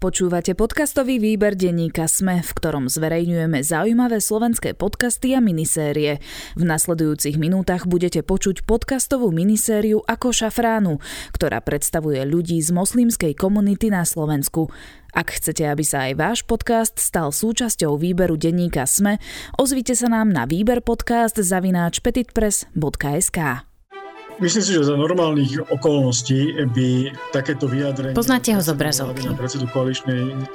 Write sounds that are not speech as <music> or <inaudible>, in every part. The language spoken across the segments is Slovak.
Počúvate podcastový výber denníka Sme, v ktorom zverejňujeme zaujímavé slovenské podcasty a minisérie. V nasledujúcich minútach budete počuť podcastovú minisériu Ako šafránu, ktorá predstavuje ľudí z moslimskej komunity na Slovensku. Ak chcete, aby sa aj váš podcast stal súčasťou výberu denníka Sme, ozvite sa nám na výberpodcast zavináč petitpress.sk. Myslím si, že za normálnych okolností by takéto vyjadrenie... Poznáte ho z obrazovky.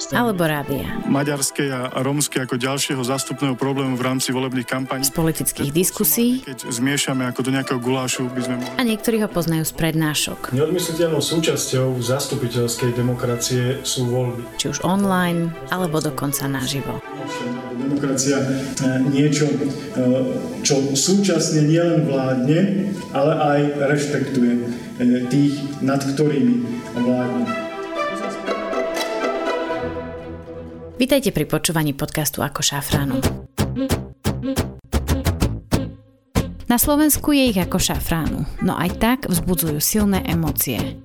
Alebo rádia. Maďarskej a rómskej ako ďalšieho zastupného problému v rámci volebných kampaní. Z politických diskusí. Keď zmiešame ako do nejakého gulášu, by sme mohli... A niektorí ho poznajú z prednášok. Neodmysliteľnou súčasťou zastupiteľskej demokracie sú voľby. Či už online, alebo dokonca naživo. Demokracia niečo, čo súčasne nielen vládne, ale aj rešpektuje eh, tých, nad ktorými vládne. Vítajte pri počúvaní podcastu Ako šafránu. Na Slovensku je ich ako šafránu, no aj tak vzbudzujú silné emócie.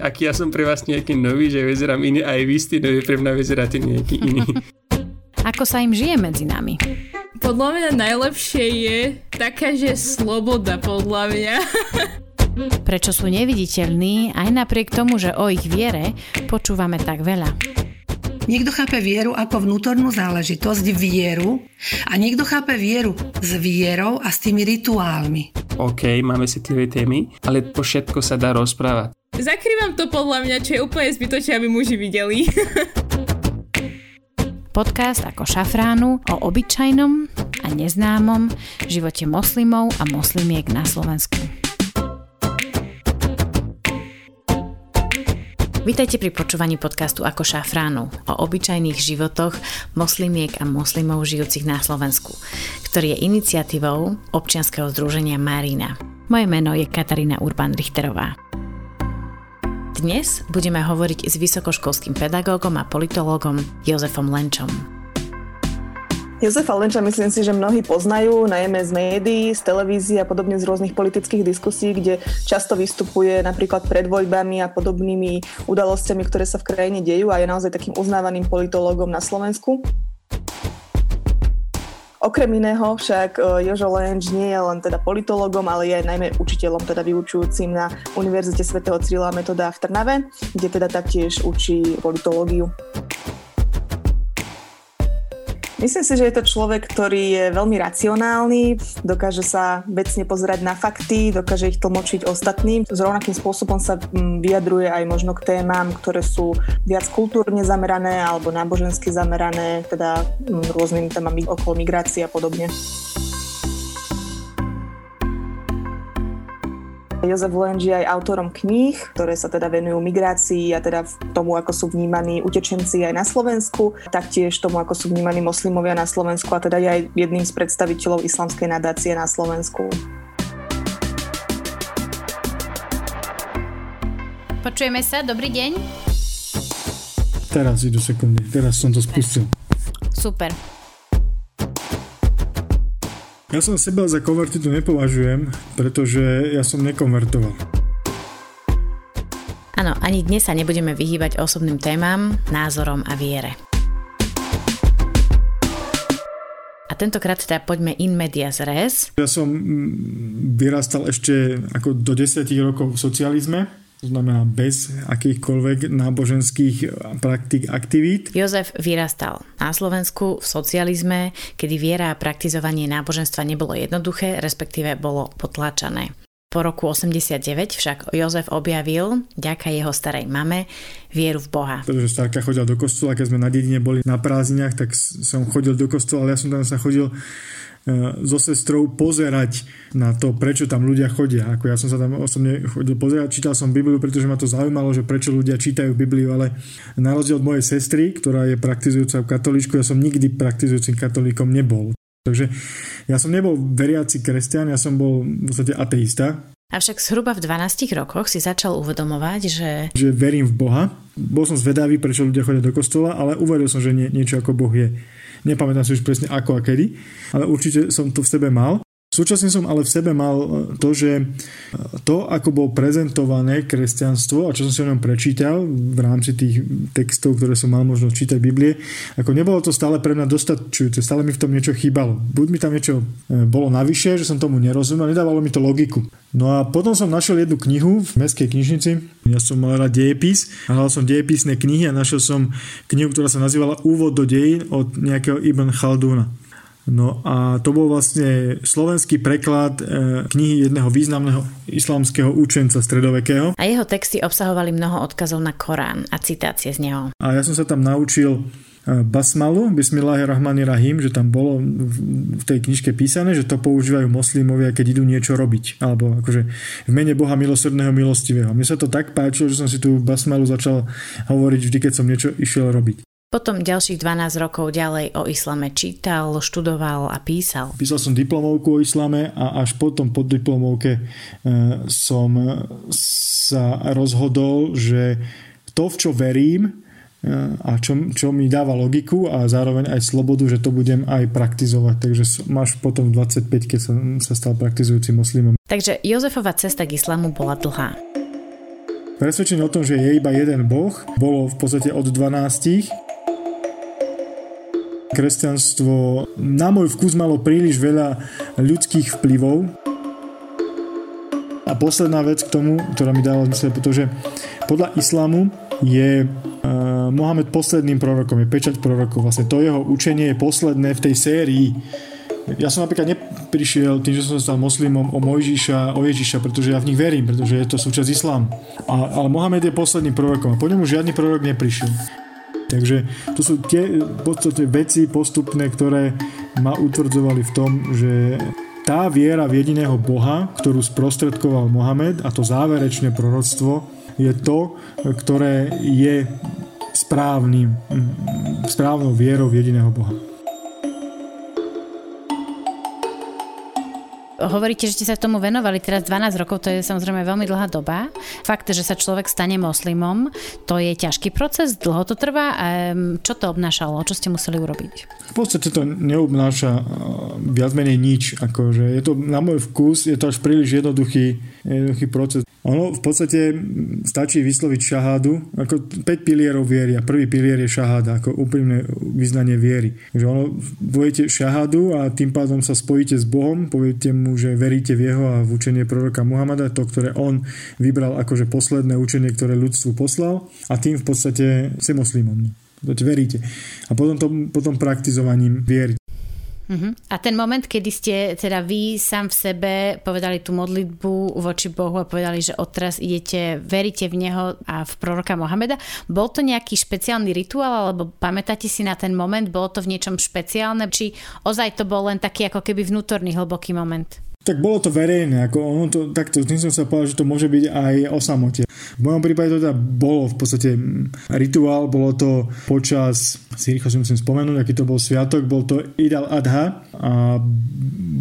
Ak ja som pre vás nejaký nový, že vyzerám iný, aj vy ste nový, pre mňa vyzeráte nejaký iný. Ako sa im žije medzi nami? Podľa mňa najlepšie je taká, že sloboda, podľa mňa. <laughs> Prečo sú neviditeľní aj napriek tomu, že o ich viere počúvame tak veľa. Niekto chápe vieru ako vnútornú záležitosť, vieru, a niekto chápe vieru s vierou a s tými rituálmi. OK, máme citlivé témy, ale po všetko sa dá rozprávať. Zakrývam to podľa mňa, čo je úplne zbytočné, aby muži videli. <laughs> Podcast ako šafránu o obyčajnom a neznámom živote moslimov a moslimiek na Slovensku. Vítajte pri počúvaní podcastu Ako šafránu o obyčajných životoch moslimiek a moslimov žijúcich na Slovensku, ktorý je iniciatívou občianskeho združenia Marina. Moje meno je Katarína Urban-Richterová. Dnes budeme hovoriť s vysokoškolským pedagógom a politológom Jozefom Lenčom. Jozefa Lenča myslím si, že mnohí poznajú, najmä z médií, z televízie a podobne z rôznych politických diskusí, kde často vystupuje napríklad pred voľbami a podobnými udalosťami, ktoré sa v krajine dejú a je naozaj takým uznávaným politológom na Slovensku. Okrem iného však e, Jožo Lenč nie je len teda politologom, ale je aj najmä učiteľom, teda vyučujúcim na Univerzite svätého Cyrila Metoda v Trnave, kde teda taktiež učí politológiu. Myslím si, že je to človek, ktorý je veľmi racionálny, dokáže sa vecne pozerať na fakty, dokáže ich tlmočiť ostatným. S rovnakým spôsobom sa mm, vyjadruje aj možno k témam, ktoré sú viac kultúrne zamerané alebo nábožensky zamerané, teda mm, rôznymi témami okolo migrácie a podobne. Jozef Lenč je aj autorom kníh, ktoré sa teda venujú migrácii a teda tomu, ako sú vnímaní utečenci aj na Slovensku, taktiež tomu, ako sú vnímaní moslimovia na Slovensku a teda je aj jedným z predstaviteľov islamskej nadácie na Slovensku. Počujeme sa, dobrý deň. Teraz idú sekundy, teraz som to spustil. Super. Ja som seba za konvertitu nepovažujem, pretože ja som nekonvertoval. Áno, ani dnes sa nebudeme vyhýbať osobným témam, názorom a viere. A tentokrát teda poďme in medias res. Ja som mm, vyrastal ešte ako do 10 rokov v socializme to znamená bez akýchkoľvek náboženských praktik aktivít. Jozef vyrastal na Slovensku v socializme, kedy viera a praktizovanie náboženstva nebolo jednoduché, respektíve bolo potláčané. Po roku 89 však Jozef objavil, ďaká jeho starej mame, vieru v Boha. Pretože starka chodila do kostola, keď sme na dedine boli na prázdniach, tak som chodil do kostola, ale ja som tam sa chodil E, so sestrou pozerať na to, prečo tam ľudia chodia. Ako ja som sa tam osobne chodil pozerať, čítal som Bibliu, pretože ma to zaujímalo, že prečo ľudia čítajú Bibliu, ale na rozdiel od mojej sestry, ktorá je praktizujúca katolíčku, ja som nikdy praktizujúcim katolíkom nebol. Takže ja som nebol veriaci kresťan, ja som bol v podstate ateista. Avšak zhruba v 12 rokoch si začal uvedomovať, že... Že verím v Boha. Bol som zvedavý, prečo ľudia chodia do kostola, ale uveril som, že nie, niečo ako Boh je. Nepamätám si už presne ako a kedy, ale určite som to v sebe mal. Súčasne som ale v sebe mal e, to, že e, to, ako bolo prezentované kresťanstvo a čo som si o ňom prečítal v rámci tých textov, ktoré som mal možnosť čítať Biblie, ako nebolo to stále pre mňa dostačujúce, stále mi v tom niečo chýbalo. Buď mi tam niečo e, bolo navyše, že som tomu nerozumel, nedávalo mi to logiku. No a potom som našiel jednu knihu v mestskej knižnici. Ja som mal rád dejepis hľadal som dejepisné knihy a našiel som knihu, ktorá sa nazývala Úvod do dejín od nejakého Ibn Khalduna. No a to bol vlastne slovenský preklad e, knihy jedného významného islamského učenca stredovekého. A jeho texty obsahovali mnoho odkazov na Korán a citácie z neho. A ja som sa tam naučil e, basmalu, Bismillahirrahmanirrahim, že tam bolo v tej knižke písané, že to používajú moslimovia, keď idú niečo robiť. Alebo akože v mene Boha milosrdného, milostivého. Mne sa to tak páčilo, že som si tú basmalu začal hovoriť vždy, keď som niečo išiel robiť. Potom ďalších 12 rokov ďalej o islame čítal, študoval a písal. Písal som diplomovku o islame a až potom po diplomovke e, som sa rozhodol, že to, v čo verím e, a čo, čo mi dáva logiku a zároveň aj slobodu, že to budem aj praktizovať. Takže máš potom 25, keď som sa stal praktizujúcim moslimom. Takže Jozefova cesta k islamu bola dlhá. Presvedčenie o tom, že je iba jeden boh, bolo v podstate od 12 Kresťanstvo na môj vkus malo príliš veľa ľudských vplyvov. A posledná vec k tomu, ktorá mi dala zmysel, pretože podľa islamu je uh, Mohamed posledným prorokom, je pečať prorokov. Vlastne to jeho učenie je posledné v tej sérii. Ja som napríklad neprišiel tým, že som sa stal moslimom o Mojžiša, o Ježiša, pretože ja v nich verím, pretože je to súčasť islámu. A, ale Mohamed je posledným prorokom a po ňom žiadny prorok neprišiel. Takže to sú tie v podstate veci postupné, ktoré ma utvrdzovali v tom, že tá viera v jediného Boha, ktorú sprostredkoval Mohamed a to záverečné proroctvo je to, ktoré je správnym, správnou vierou v jediného Boha. Hovoríte, že ste sa tomu venovali teraz 12 rokov, to je samozrejme veľmi dlhá doba. Fakt, že sa človek stane moslimom, to je ťažký proces, dlho to trvá. Čo to obnášalo? Čo ste museli urobiť? V podstate to neobnáša viac menej nič. Akože je to na môj vkus, je to až príliš jednoduchý, jednoduchý proces. Ono v podstate stačí vysloviť šahádu, ako 5 pilierov viery a prvý pilier je šaháda, ako úprimné vyznanie viery. Takže ono, poviete šahádu a tým pádom sa spojíte s Bohom, poviete mu, že veríte v jeho a v učenie proroka Muhamada, to, ktoré on vybral akože posledné učenie, ktoré ľudstvu poslal a tým v podstate si moslimom. Veríte. A potom, to, potom praktizovaním viery. Uh-huh. A ten moment, kedy ste teda vy sám v sebe povedali tú modlitbu voči Bohu a povedali, že odteraz idete, veríte v Neho a v proroka Mohameda, bol to nejaký špeciálny rituál, alebo pamätáte si na ten moment, bolo to v niečom špeciálne, či ozaj to bol len taký ako keby vnútorný hlboký moment? Tak bolo to verejné, ako ono to, takto, tým som sa povedal, že to môže byť aj o samote. V mojom prípade to teda bolo v podstate rituál, bolo to počas, si rýchlo si musím spomenúť, aký to bol sviatok, bol to Id al-Adha a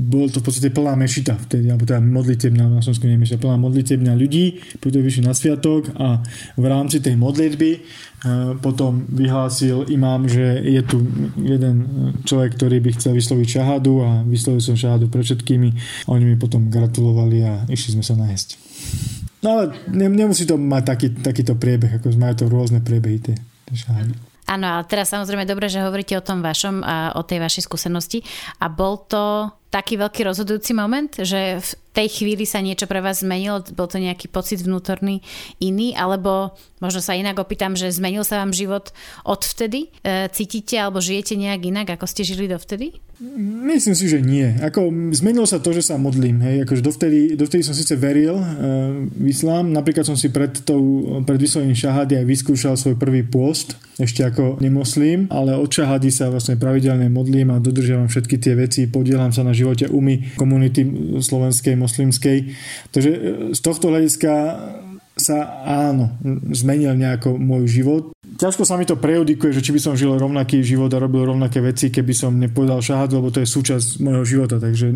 bol to v podstate plná mešita vtedy, alebo teda modlitebňa, na Slovensku plná modlitebňa ľudí, ktorí vyšli na sviatok a v rámci tej modlitby potom vyhlásil imám, že je tu jeden človek, ktorý by chcel vysloviť šahadu a vyslovil som šahadu pre všetkými. Oni mi potom gratulovali a išli sme sa najesť. No ale nemusí to mať taký, takýto priebeh, ako majú to rôzne priebehy tie, tie šahady. Áno, ale teraz samozrejme dobre, že hovoríte o tom vašom o tej vašej skúsenosti. A bol to taký veľký rozhodujúci moment, že v tej chvíli sa niečo pre vás zmenilo? Bol to nejaký pocit vnútorný iný? Alebo možno sa inak opýtam, že zmenil sa vám život odvtedy? E, cítite alebo žijete nejak inak, ako ste žili dovtedy? Myslím si, že nie. Ako, zmenilo sa to, že sa modlím. Hej. Akože dovtedy, dovtedy som síce veril uh, v islám. Napríklad som si pred, tou, pred vyslovením šahady aj vyskúšal svoj prvý pôst, ešte ako nemoslím, ale od šahady sa vlastne pravidelne modlím a dodržiavam všetky tie veci, podielam sa na živote umy komunity slovenskej moslimskej. Takže e, z tohto hľadiska sa áno, zmenil nejako môj život. Ťažko sa mi to prejudikuje, že či by som žil rovnaký život a robil rovnaké veci, keby som nepovedal šahadu, lebo to je súčasť môjho života, takže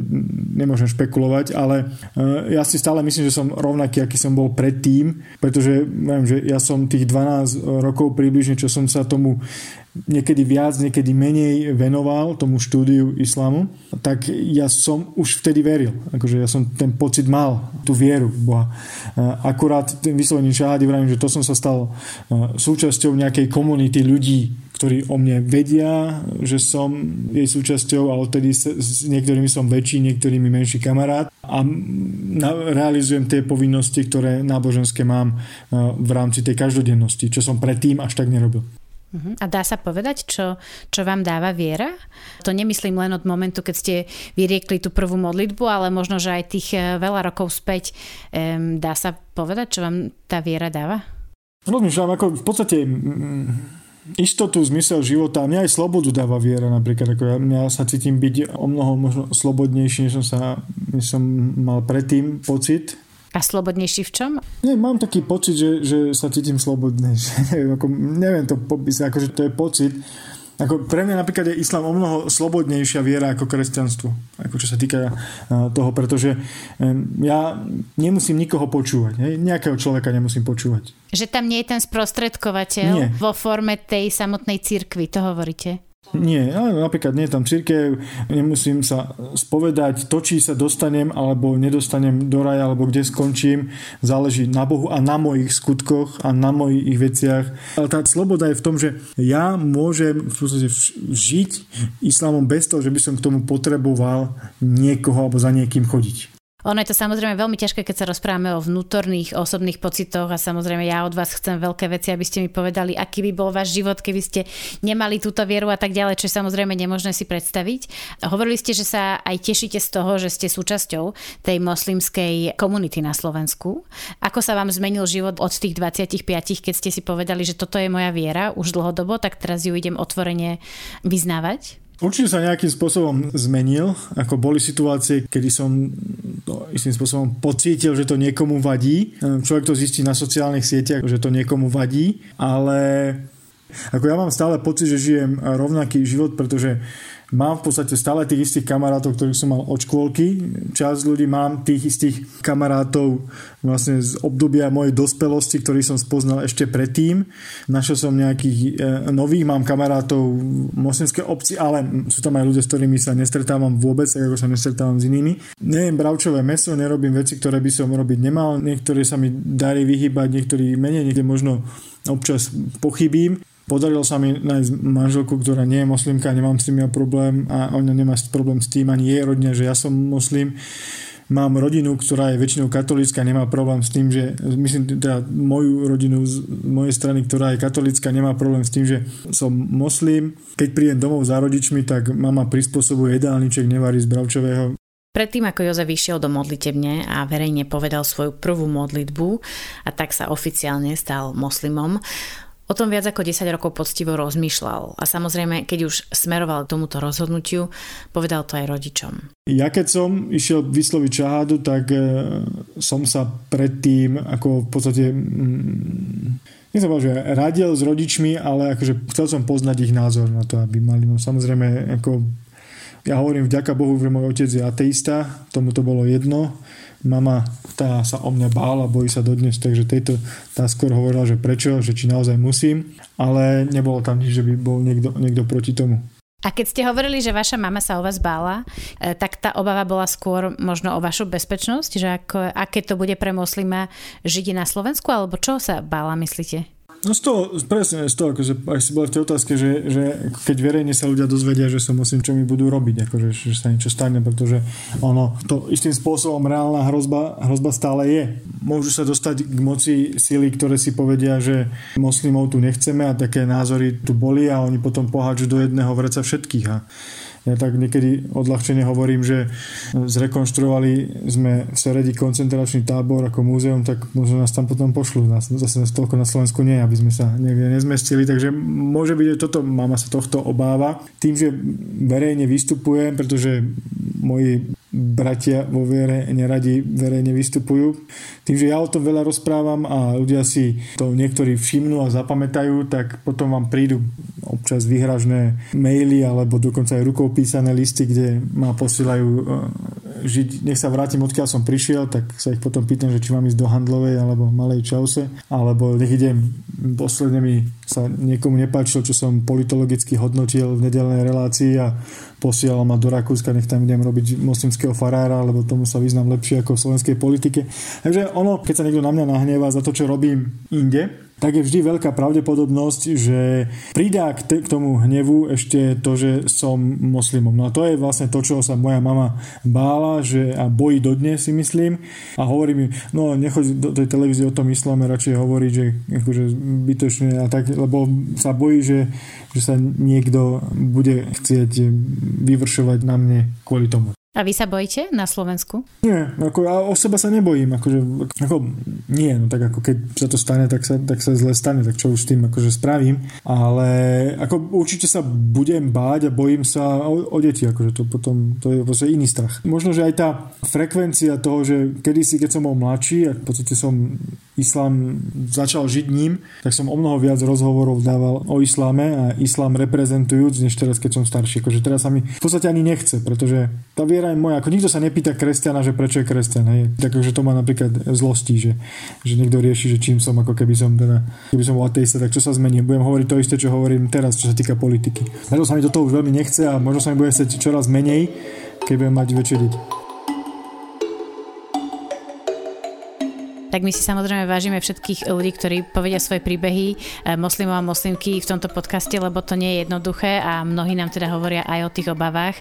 nemôžem špekulovať, ale e, ja si stále myslím, že som rovnaký, aký som bol predtým, pretože viem, že ja som tých 12 rokov približne, čo som sa tomu niekedy viac, niekedy menej venoval tomu štúdiu islamu, tak ja som už vtedy veril. Akože ja som ten pocit mal, tú vieru v Boha. Akurát ten vyslovení šahády vravím, že to som sa stal súčasťou nejakej komunity ľudí, ktorí o mne vedia, že som jej súčasťou a odtedy s niektorými som väčší, niektorými menší kamarát a realizujem tie povinnosti, ktoré náboženské mám v rámci tej každodennosti, čo som predtým až tak nerobil. Mhm. A dá sa povedať, čo, čo vám dáva viera? To nemyslím len od momentu, keď ste vyriekli tú prvú modlitbu, ale možno, že aj tých eh, veľa rokov späť um, dá sa povedať, čo vám tá viera dáva? Rozmýšľam, ako v podstate istotu, zmysel života mňa aj slobodu dáva viera napríklad. Ako ja, ja sa cítim byť o mnoho možno slobodnejší, než som, sa, než som mal predtým pocit a slobodnejší v čom? Nie, mám taký pocit, že, že sa cítim slobodný. <laughs> neviem, ako, neviem to popísať, akože to je pocit. Ako pre mňa napríklad je islám o mnoho slobodnejšia viera ako kresťanstvo. Ako čo sa týka toho, pretože ja nemusím nikoho počúvať. Hej? Nejakého človeka nemusím počúvať. Že tam nie je ten sprostredkovateľ nie. vo forme tej samotnej cirkvi, to hovoríte? Nie, ale napríklad nie je tam církev, nemusím sa spovedať, to, či sa dostanem alebo nedostanem do raja, alebo kde skončím, záleží na Bohu a na mojich skutkoch a na mojich veciach. Ale tá sloboda je v tom, že ja môžem v podstate žiť islamom bez toho, že by som k tomu potreboval niekoho alebo za niekým chodiť. Ono je to samozrejme veľmi ťažké, keď sa rozprávame o vnútorných osobných pocitoch a samozrejme ja od vás chcem veľké veci, aby ste mi povedali, aký by bol váš život, keby ste nemali túto vieru a tak ďalej, čo je samozrejme nemožné si predstaviť. Hovorili ste, že sa aj tešíte z toho, že ste súčasťou tej moslimskej komunity na Slovensku. Ako sa vám zmenil život od tých 25, keď ste si povedali, že toto je moja viera už dlhodobo, tak teraz ju idem otvorene vyznávať? Určite sa nejakým spôsobom zmenil, ako boli situácie, kedy som no, istým spôsobom pocítil, že to niekomu vadí. Človek to zistí na sociálnych sieťach, že to niekomu vadí, ale ako ja mám stále pocit, že žijem rovnaký život, pretože Mám v podstate stále tých istých kamarátov, ktorých som mal od škôlky. Čas ľudí mám tých istých kamarátov vlastne z obdobia mojej dospelosti, ktorých som spoznal ešte predtým. Našiel som nejakých e, nových, mám kamarátov v moslimskej obci, ale sú tam aj ľudia, s ktorými sa nestretávam vôbec, tak ako sa nestretávam s inými. Nejem bravčové meso, nerobím veci, ktoré by som robiť nemal. Niektoré sa mi darí vyhybať, niektorí menej, niekde možno občas pochybím. Podarilo sa mi nájsť manželku, ktorá nie je moslimka, nemám s tým ja problém a ona nemá problém s tým, ani jej rodina, že ja som moslim. Mám rodinu, ktorá je väčšinou katolícka, nemá problém s tým, že myslím teda moju rodinu z mojej strany, ktorá je katolícka, nemá problém s tým, že som moslim. Keď prídem domov za rodičmi, tak mama prispôsobuje jedálniček, nevarí z bravčového. Predtým, ako Jozef vyšiel do modlitebne a verejne povedal svoju prvú modlitbu a tak sa oficiálne stal moslimom, O tom viac ako 10 rokov poctivo rozmýšľal a samozrejme, keď už smeroval k tomuto rozhodnutiu, povedal to aj rodičom. Ja keď som išiel vysloviť šahádu, tak e, som sa predtým ako v podstate mm, nechcem že radil s rodičmi, ale akože chcel som poznať ich názor na to, aby mali. No samozrejme, ako ja hovorím vďaka Bohu, že môj otec je ateista, tomu to bolo jedno mama tá sa o mňa bála, bojí sa dodnes, takže tejto tá skôr hovorila, že prečo, že či naozaj musím, ale nebolo tam nič, že by bol niekto, niekto proti tomu. A keď ste hovorili, že vaša mama sa o vás bála, e, tak tá obava bola skôr možno o vašu bezpečnosť, že ako, aké to bude pre moslima žiť na Slovensku, alebo čo sa bála, myslíte? No z toho, presne z toho, akože aj si bola v tej otázke, že, že keď verejne sa ľudia dozvedia, že som musím, čo mi budú robiť, akože, že sa niečo stane, pretože ono, to istým spôsobom reálna hrozba, hrozba stále je. Môžu sa dostať k moci sily, ktoré si povedia, že moslimov tu nechceme a také názory tu boli a oni potom pohádžu do jedného vreca všetkých. A ja tak niekedy odľahčene hovorím, že zrekonštruovali sme v Seredi koncentračný tábor ako múzeum, tak možno nás tam potom pošlu. Nás, zase nás toľko na Slovensku nie, aby sme sa niekde nezmestili. Takže môže byť, že toto mama sa tohto obáva. Tým, že verejne vystupujem, pretože moji bratia vo viere neradi verejne vystupujú. Tým, že ja o tom veľa rozprávam a ľudia si to niektorí všimnú a zapamätajú, tak potom vám prídu občas vyhražné maily alebo dokonca aj rukou písané listy, kde ma posielajú žiť, nech sa vrátim odkiaľ som prišiel, tak sa ich potom pýtam, že či mám ísť do Handlovej alebo Malej Čause, alebo nech idem posledne mi sa niekomu nepáčilo, čo som politologicky hodnotil v nedelnej relácii a posielal ma do Rakúska, nech tam idem robiť moslimského farára, lebo tomu sa vyznám lepšie ako v slovenskej politike. Takže ono, keď sa niekto na mňa nahnevá za to, čo robím inde, tak je vždy veľká pravdepodobnosť, že pridá k, te, k tomu hnevu ešte to, že som moslimom. No a to je vlastne to, čo sa moja mama bála že, a bojí dodnes si myslím a hovorí mi, no nechoď do tej televízie o tom islame, radšej hovorí, že akože bytočne a tak, lebo sa bojí, že, že sa niekto bude chcieť vyvršovať na mne kvôli tomu. A vy sa bojíte na Slovensku? Nie, ako, ja o seba sa nebojím. Akože, ako, nie, no tak ako keď sa to stane, tak sa, tak sa zle stane, tak čo už s tým akože spravím. Ale ako určite sa budem báť a bojím sa o, o deti. Akože to potom to je vlastne iný strach. Možno, že aj tá frekvencia toho, že kedysi, keď som bol mladší a v podstate som islám začal žiť ním, tak som o mnoho viac rozhovorov dával o isláme a islám reprezentujúc, než teraz, keď som starší. Akože teraz sa mi v podstate ani nechce, pretože tá viera viera je moja. Ako nikto sa nepýta kresťana, že prečo je kresťan. Hej. Takže to má napríklad zlosti, že, že niekto rieši, že čím som, ako keby som teda, keby som bol ateista, tak čo sa zmení. Budem hovoriť to isté, čo hovorím teraz, čo sa týka politiky. Preto sa mi do toho už veľmi nechce a možno sa mi bude chcieť čoraz menej, keď budem mať väčšie deti. Tak my si samozrejme vážime všetkých ľudí, ktorí povedia svoje príbehy eh, moslimov a moslimky v tomto podcaste, lebo to nie je jednoduché a mnohí nám teda hovoria aj o tých obavách,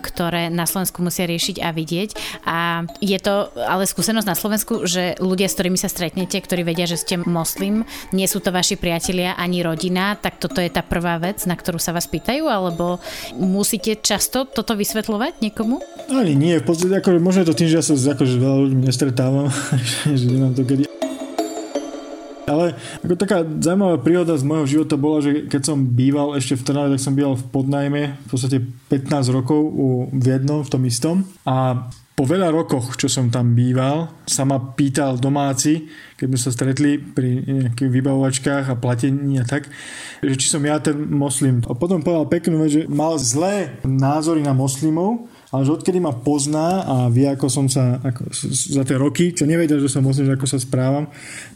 ktoré na Slovensku musia riešiť a vidieť. A je to ale skúsenosť na Slovensku, že ľudia, s ktorými sa stretnete, ktorí vedia, že ste moslim, nie sú to vaši priatelia ani rodina, tak toto je tá prvá vec, na ktorú sa vás pýtajú, alebo musíte často toto vysvetľovať niekomu? Ani nie, v podstate ako, možno je to tým, že ja sa akože veľa ľudí nestretávam, <laughs> že nemám to kedy. Ale ako taká zaujímavá príhoda z môjho života bola, že keď som býval ešte v Trnave, tak som býval v podnajme v podstate 15 rokov u, v jednom, v tom istom. A po veľa rokoch, čo som tam býval, sa ma pýtal domáci, keď sme sa stretli pri nejakých vybavovačkách a platení a tak, že či som ja ten moslim. A potom povedal peknú že mal zlé názory na moslimov, ale že odkedy ma pozná a vie, ako som sa ako, za tie roky, čo nevedel, že som moslim, ako sa správam,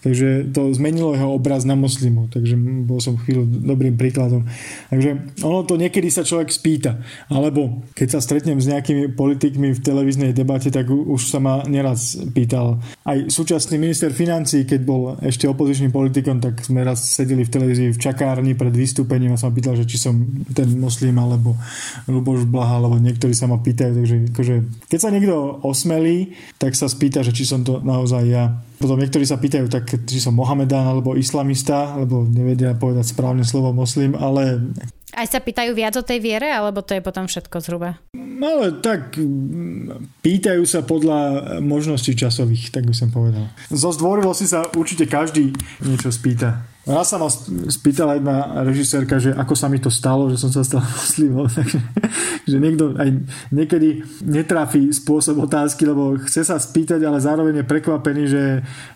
takže to zmenilo jeho obraz na moslimu, takže bol som chvíľu dobrým príkladom. Takže ono to niekedy sa človek spýta, alebo keď sa stretnem s nejakými politikmi v televíznej debate, tak už sa ma neraz pýtal. Aj súčasný minister financí, keď bol ešte opozičným politikom, tak sme raz sedeli v televízii v čakárni pred vystúpením a som pýtal, že či som ten moslim alebo Luboš Blaha, alebo niektorí sa ma pýtajú takže akože, keď sa niekto osmelí, tak sa spýta, že či som to naozaj ja. Potom niektorí sa pýtajú, tak či som Mohamedán alebo islamista, lebo nevedia povedať správne slovo moslim, ale aj sa pýtajú viac o tej viere, alebo to je potom všetko zhruba? No ale tak pýtajú sa podľa možností časových, tak by som povedal. Zo zdvorilosti sa určite každý niečo spýta. Ja sa ma spýtala jedna režisérka, že ako sa mi to stalo, že som sa stal moslimom. <laughs> Takže, že niekto aj niekedy netrafí spôsob otázky, lebo chce sa spýtať, ale zároveň je prekvapený, že,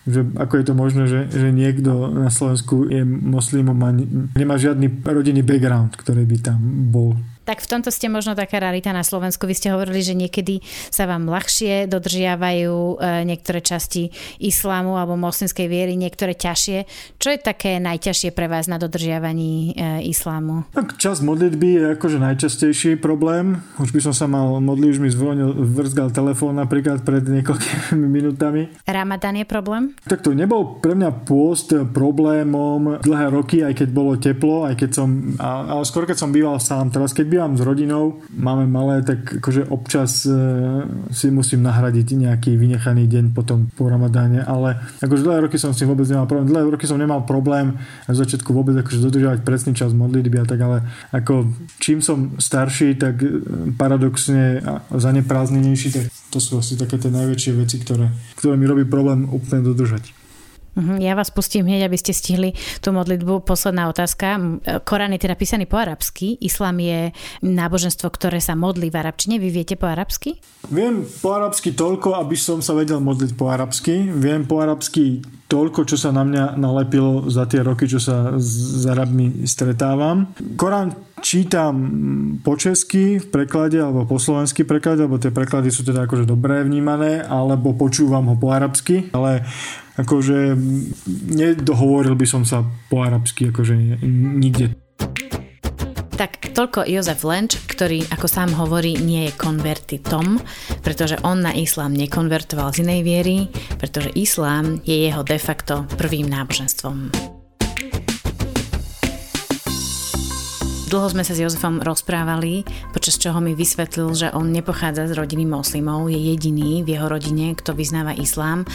že ako je to možné, že, že niekto na Slovensku je moslimom a nemá žiadny rodinný background, ktorý by tam bol. Tak v tomto ste možno taká rarita na Slovensku. Vy ste hovorili, že niekedy sa vám ľahšie dodržiavajú e, niektoré časti islámu alebo moslimskej viery, niektoré ťažšie. Čo je také najťažšie pre vás na dodržiavaní e, islámu? Tak čas modlitby je akože najčastejší problém. Už by som sa mal modliť, už mi zvonil, vrzgal telefón napríklad pred niekoľkými <laughs> minútami. Ramadán je problém? Tak to nebol pre mňa pôst problémom dlhé roky, aj keď bolo teplo, aj keď som, ale skôr keď som býval sám. Teraz keď bývam s rodinou, máme malé, tak akože občas e, si musím nahradiť nejaký vynechaný deň potom po ramadáne, ale akože dlhé roky som s tým vôbec nemal problém. Dlhé roky som nemal problém v začiatku vôbec akože dodržiavať presný čas modlitby a tak, ale ako čím som starší, tak e, paradoxne a zaneprázdnenejší, tak to sú asi také tie najväčšie veci, ktoré, ktoré mi robí problém úplne dodržať. Mhm, ja vás pustím hneď, aby ste stihli tú modlitbu. Posledná otázka. Korán je teda písaný po arabsky. Islám je náboženstvo, ktoré sa modlí v arabčine. Vy viete po arabsky? Viem po arabsky toľko, aby som sa vedel modliť po arabsky. Viem po arabsky toľko, čo sa na mňa nalepilo za tie roky, čo sa s Arabmi stretávam. Korán čítam po česky v preklade alebo po slovensky preklade, lebo tie preklady sú teda akože dobré vnímané, alebo počúvam ho po arabsky, ale akože nedohovoril by som sa po arabsky, akože nikde. Tak toľko Jozef Lenč, ktorý, ako sám hovorí, nie je konvertitom, pretože on na islám nekonvertoval z inej viery, pretože islám je jeho de facto prvým náboženstvom. Dlho sme sa s Jozefom rozprávali, počas čoho mi vysvetlil, že on nepochádza z rodiny moslimov, je jediný v jeho rodine, kto vyznáva islám,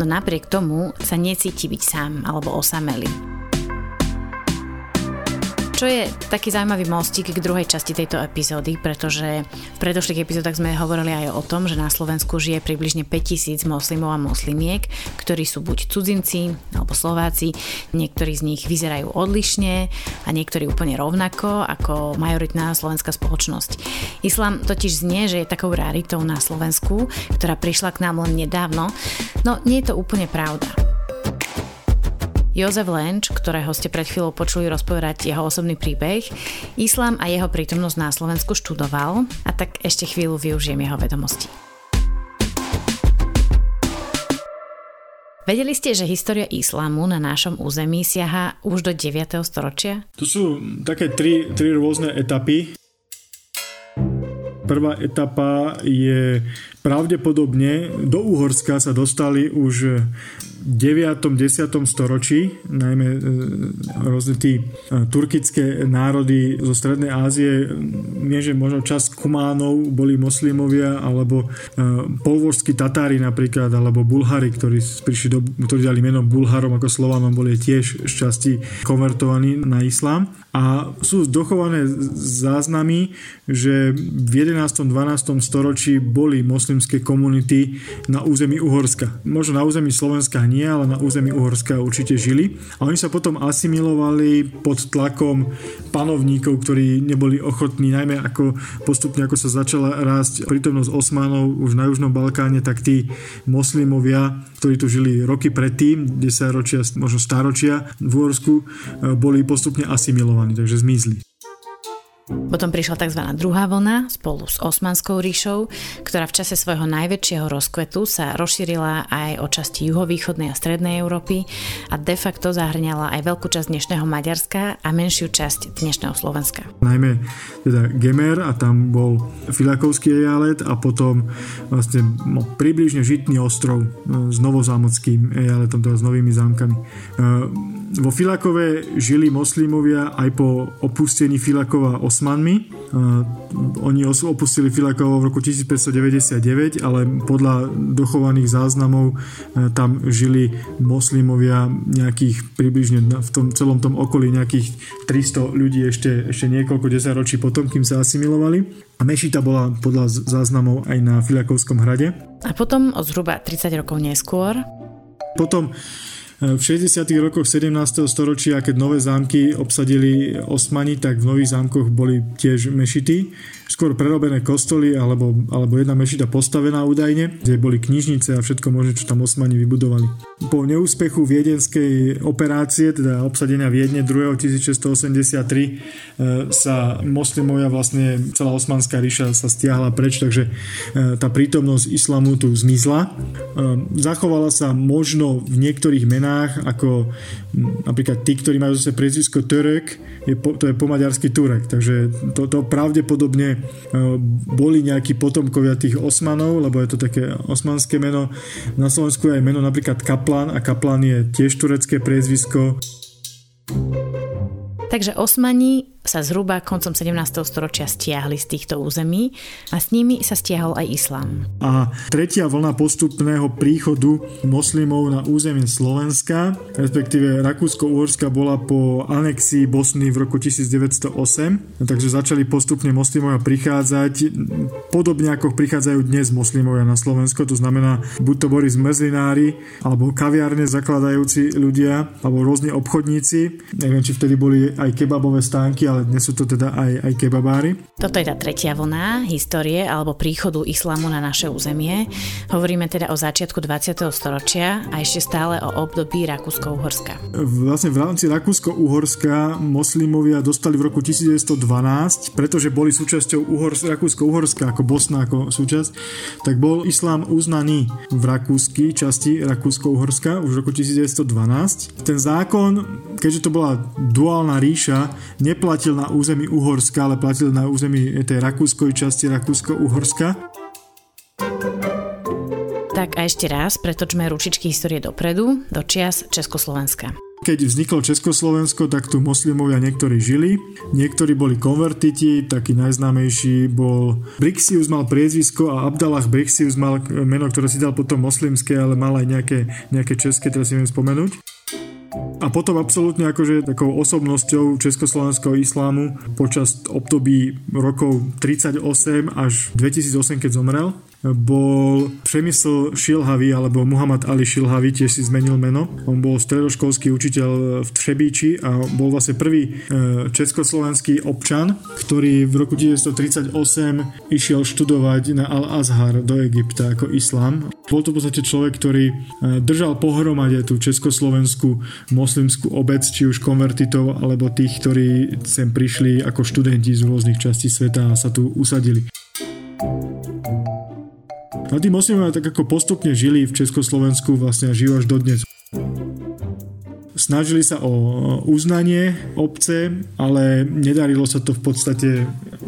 no napriek tomu sa necíti byť sám alebo osamelý. Čo je taký zaujímavý mostík k druhej časti tejto epizódy, pretože v predošlých epizódach sme hovorili aj o tom, že na Slovensku žije približne 5000 moslimov a moslimiek, ktorí sú buď cudzinci alebo Slováci, niektorí z nich vyzerajú odlišne a niektorí úplne rovnako ako majoritná slovenská spoločnosť. Islám totiž znie, že je takou raritou na Slovensku, ktorá prišla k nám len nedávno, no nie je to úplne pravda. Jozef Lenč, ktorého ste pred chvíľou počuli rozpovedať jeho osobný príbeh, islám a jeho prítomnosť na Slovensku študoval a tak ešte chvíľu využijem jeho vedomosti. Vedeli ste, že história islámu na našom území siaha už do 9. storočia? To sú také tri, tri rôzne etapy. Prvá etapa je pravdepodobne do Uhorska sa dostali už 9. 10. storočí, najmä e, rôzne tí e, turkické národy zo Strednej Ázie, nie že možno čas Kumánov boli moslimovia, alebo e, polvorskí Tatári napríklad, alebo Bulhári, ktorí prišli do, ktorí dali meno Bulharom ako Slovanom, boli tiež šťastí konvertovaní na islám. A sú dochované záznamy, že v 11. 12. storočí boli moslimské komunity na území Uhorska. Možno na území Slovenska nie, ale na území Uhorska určite žili. A oni sa potom asimilovali pod tlakom panovníkov, ktorí neboli ochotní, najmä ako postupne ako sa začala rásť prítomnosť Osmanov už na Južnom Balkáne, tak tí moslimovia, ktorí tu žili roky predtým, 10 ročia, možno stáročia v Uhorsku, boli postupne asimilovaní, takže zmizli. Potom prišla tzv. druhá vlna spolu s Osmanskou ríšou, ktorá v čase svojho najväčšieho rozkvetu sa rozšírila aj o časti juhovýchodnej a strednej Európy a de facto zahrňala aj veľkú časť dnešného Maďarska a menšiu časť dnešného Slovenska. Najmä teda Gemer a tam bol Filakovský ejalet a potom vlastne no, približne Žitný ostrov no, s novozámockým ejaletom, teda s novými zámkami. Vo Filakove žili moslimovia aj po opustení Filakova Osmanmi. Oni opustili Filakovo v roku 1599, ale podľa dochovaných záznamov e, tam žili moslimovia nejakých približne v tom celom tom okolí nejakých 300 ľudí ešte, ešte niekoľko desaťročí potom, kým sa asimilovali. A Mešita bola podľa záznamov aj na Filakovskom hrade. A potom o zhruba 30 rokov neskôr potom v 60. rokoch 17. storočia, keď nové zámky obsadili Osmani, tak v nových zámkoch boli tiež mešity skôr prerobené kostoly alebo, alebo jedna mešita postavená údajne, kde boli knižnice a všetko možné, čo tam osmani vybudovali. Po neúspechu viedenskej operácie, teda obsadenia Viedne 2. 1683 e, sa moslimovia vlastne celá osmanská ríša sa stiahla preč, takže e, tá prítomnosť islamu tu zmizla. E, zachovala sa možno v niektorých menách ako napríklad tí, ktorí majú zase prezvisko Turek, je po, to je po maďarsky Turek, takže to, to pravdepodobne E, boli nejakí potomkovia tých Osmanov, lebo je to také osmanské meno. Na Slovensku je aj meno napríklad Kaplan a Kaplan je tiež turecké priezvisko. Takže Osmani sa zhruba koncom 17. storočia stiahli z týchto území a s nimi sa stiahol aj islám. A tretia vlna postupného príchodu moslimov na územie Slovenska, respektíve Rakúsko-Uhorska bola po anexii Bosny v roku 1908, takže začali postupne moslimovia prichádzať, podobne ako prichádzajú dnes moslimovia na Slovensko, to znamená buď to boli zmrzlinári, alebo kaviárne zakladajúci ľudia, alebo rôzni obchodníci, neviem, či vtedy boli aj kebabové stánky, ale ale dnes sú to teda aj, aj kebabári. Toto je tá tretia vlna histórie alebo príchodu islamu na naše územie. Hovoríme teda o začiatku 20. storočia a ešte stále o období Rakúsko-Uhorska. Vlastne v rámci Rakúsko-Uhorska moslimovia dostali v roku 1912, pretože boli súčasťou Uhors- Rakúsko-Uhorska ako Bosna ako súčasť, tak bol islám uznaný v rakúskej časti Rakúsko-Uhorska už v roku 1912. Ten zákon, keďže to bola duálna ríša, neplatil na území Uhorska, ale platil na území tej rakúskoj časti Rakúsko-Uhorska. Tak a ešte raz pretočme ručičky histórie dopredu, do čias Československa. Keď vzniklo Československo, tak tu moslimovia niektorí žili, niektorí boli konvertiti, taký najznámejší bol Brixius mal priezvisko a Abdallah Brixius mal meno, ktoré si dal potom moslimské, ale mal aj nejaké, nejaké české, teraz si viem spomenúť. A potom absolútne akože takou osobnosťou československého islámu počas období rokov 38 až 2008, keď zomrel, bol Přemysl Šilhavý alebo Muhammad Ali Šilhavý, tiež si zmenil meno. On bol stredoškolský učiteľ v Třebíči a bol vlastne prvý e, československý občan, ktorý v roku 1938 išiel študovať na Al-Azhar do Egypta ako islám. Bol to v podstate človek, ktorý e, držal pohromade tú československú moslimskú obec, či už konvertitov, alebo tých, ktorí sem prišli ako študenti z rôznych častí sveta a sa tu usadili. A tí moslimovia tak ako postupne žili v Československu vlastne a žijú až dodnes. Snažili sa o uznanie obce, ale nedarilo sa to v podstate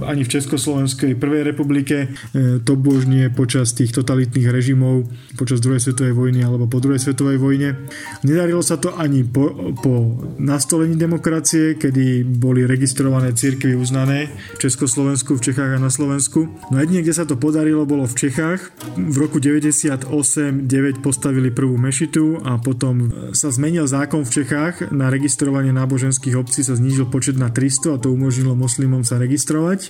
ani v Československej prvej republike. E, to božnie počas tých totalitných režimov, počas druhej svetovej vojny alebo po druhej svetovej vojne. Nedarilo sa to ani po, po nastolení demokracie, kedy boli registrované cirkvy uznané v Československu, v Čechách a na Slovensku. No jedine, kde sa to podarilo, bolo v Čechách. V roku 98-9 postavili prvú mešitu a potom sa zmenil zákon v Čechách na registrovanie náboženských obcí sa znížil počet na 300 a to umožnilo moslimom sa registrovať.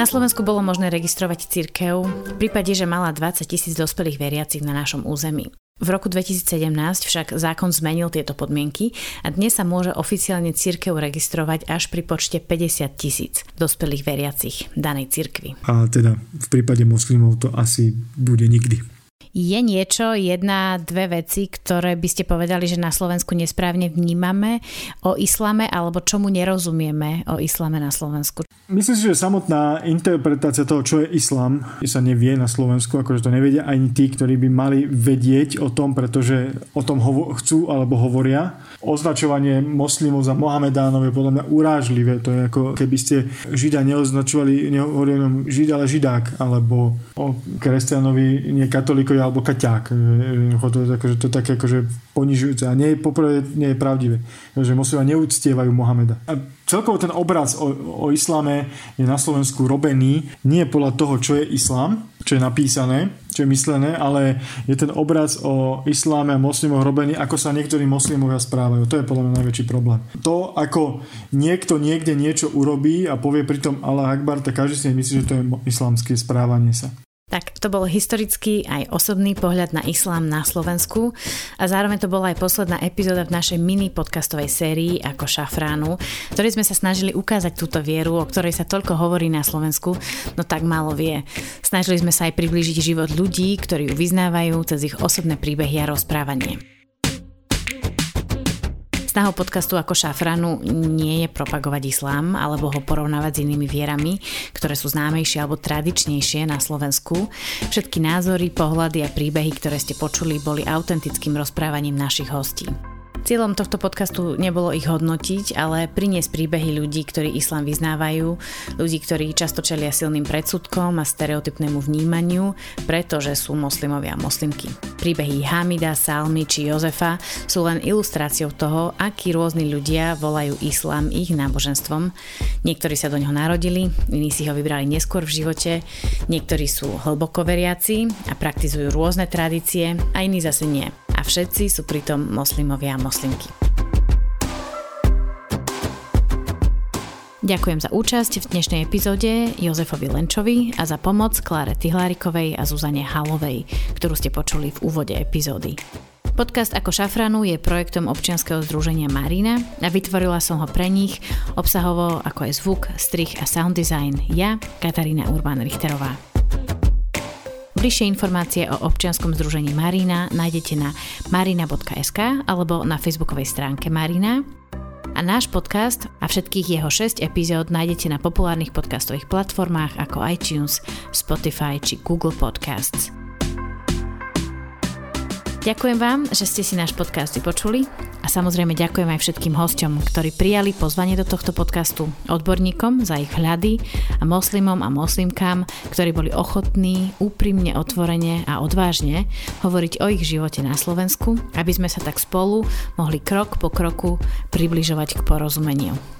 Na Slovensku bolo možné registrovať cirkev v prípade, že mala 20 tisíc dospelých veriacich na našom území. V roku 2017 však zákon zmenil tieto podmienky a dnes sa môže oficiálne cirkev registrovať až pri počte 50 tisíc dospelých veriacich danej cirkvi. A teda v prípade moslimov to asi bude nikdy. Je niečo, jedna, dve veci, ktoré by ste povedali, že na Slovensku nesprávne vnímame o islame alebo čomu nerozumieme o islame na Slovensku? Myslím si, že samotná interpretácia toho, čo je islám, sa nevie na Slovensku, akože to nevedia ani tí, ktorí by mali vedieť o tom, pretože o tom hovo- chcú alebo hovoria. Označovanie moslimov za Mohamedánov je podľa mňa urážlivé. To je ako keby ste Žida neoznačovali, nehovorili Žid, ale Židák, alebo o kresťanovi nie katolíkovi alebo kaťák. To je, akože, to je také akože ponižujúce a nie, poprvé nie je pravdivé. Že moslimia neúctievajú Mohameda. A celkovo ten obraz o, o islame je na Slovensku robený nie podľa toho, čo je islám, čo je napísané, čo je myslené, ale je ten obraz o isláme a moslimoch robený, ako sa niektorí moslimovia správajú. To je podľa mňa najväčší problém. To, ako niekto niekde niečo urobí a povie pritom Allah Akbar, tak každý si myslí, že to je islamské správanie sa. Tak to bol historický aj osobný pohľad na islám na Slovensku a zároveň to bola aj posledná epizóda v našej mini podcastovej sérii ako šafránu, ktorej sme sa snažili ukázať túto vieru, o ktorej sa toľko hovorí na Slovensku, no tak málo vie. Snažili sme sa aj priblížiť život ľudí, ktorí ju vyznávajú cez ich osobné príbehy a rozprávanie. Snahou podcastu ako šafranu nie je propagovať islám alebo ho porovnávať s inými vierami, ktoré sú známejšie alebo tradičnejšie na Slovensku. Všetky názory, pohľady a príbehy, ktoré ste počuli, boli autentickým rozprávaním našich hostí. Cieľom tohto podcastu nebolo ich hodnotiť, ale priniesť príbehy ľudí, ktorí islám vyznávajú, ľudí, ktorí často čelia silným predsudkom a stereotypnému vnímaniu, pretože sú moslimovia a moslimky. Príbehy Hamida, Salmy či Jozefa sú len ilustráciou toho, akí rôzni ľudia volajú islám ich náboženstvom. Niektorí sa do neho narodili, iní si ho vybrali neskôr v živote, niektorí sú hlboko veriaci a praktizujú rôzne tradície a iní zase nie a všetci sú pritom moslimovia a moslimky. Ďakujem za účasť v dnešnej epizóde Jozefovi Lenčovi a za pomoc Kláre Tihlárikovej a Zuzane Halovej, ktorú ste počuli v úvode epizódy. Podcast Ako šafranu je projektom občianskeho združenia Marina a vytvorila som ho pre nich, obsahovo ako je zvuk, strich a sound design ja, Katarína Urbán Richterová. Bližšie informácie o občianskom združení Marina nájdete na marina.sk alebo na facebookovej stránke Marina. A náš podcast a všetkých jeho 6 epizód nájdete na populárnych podcastových platformách ako iTunes, Spotify či Google Podcasts. Ďakujem vám, že ste si náš podcast vypočuli a samozrejme ďakujem aj všetkým hosťom, ktorí prijali pozvanie do tohto podcastu, odborníkom za ich hľady a moslimom a moslimkám, ktorí boli ochotní, úprimne, otvorene a odvážne hovoriť o ich živote na Slovensku, aby sme sa tak spolu mohli krok po kroku približovať k porozumeniu.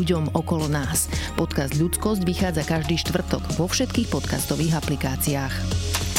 ľuďom okolo nás. Podcast Ľudskosť vychádza každý štvrtok vo všetkých podcastových aplikáciách.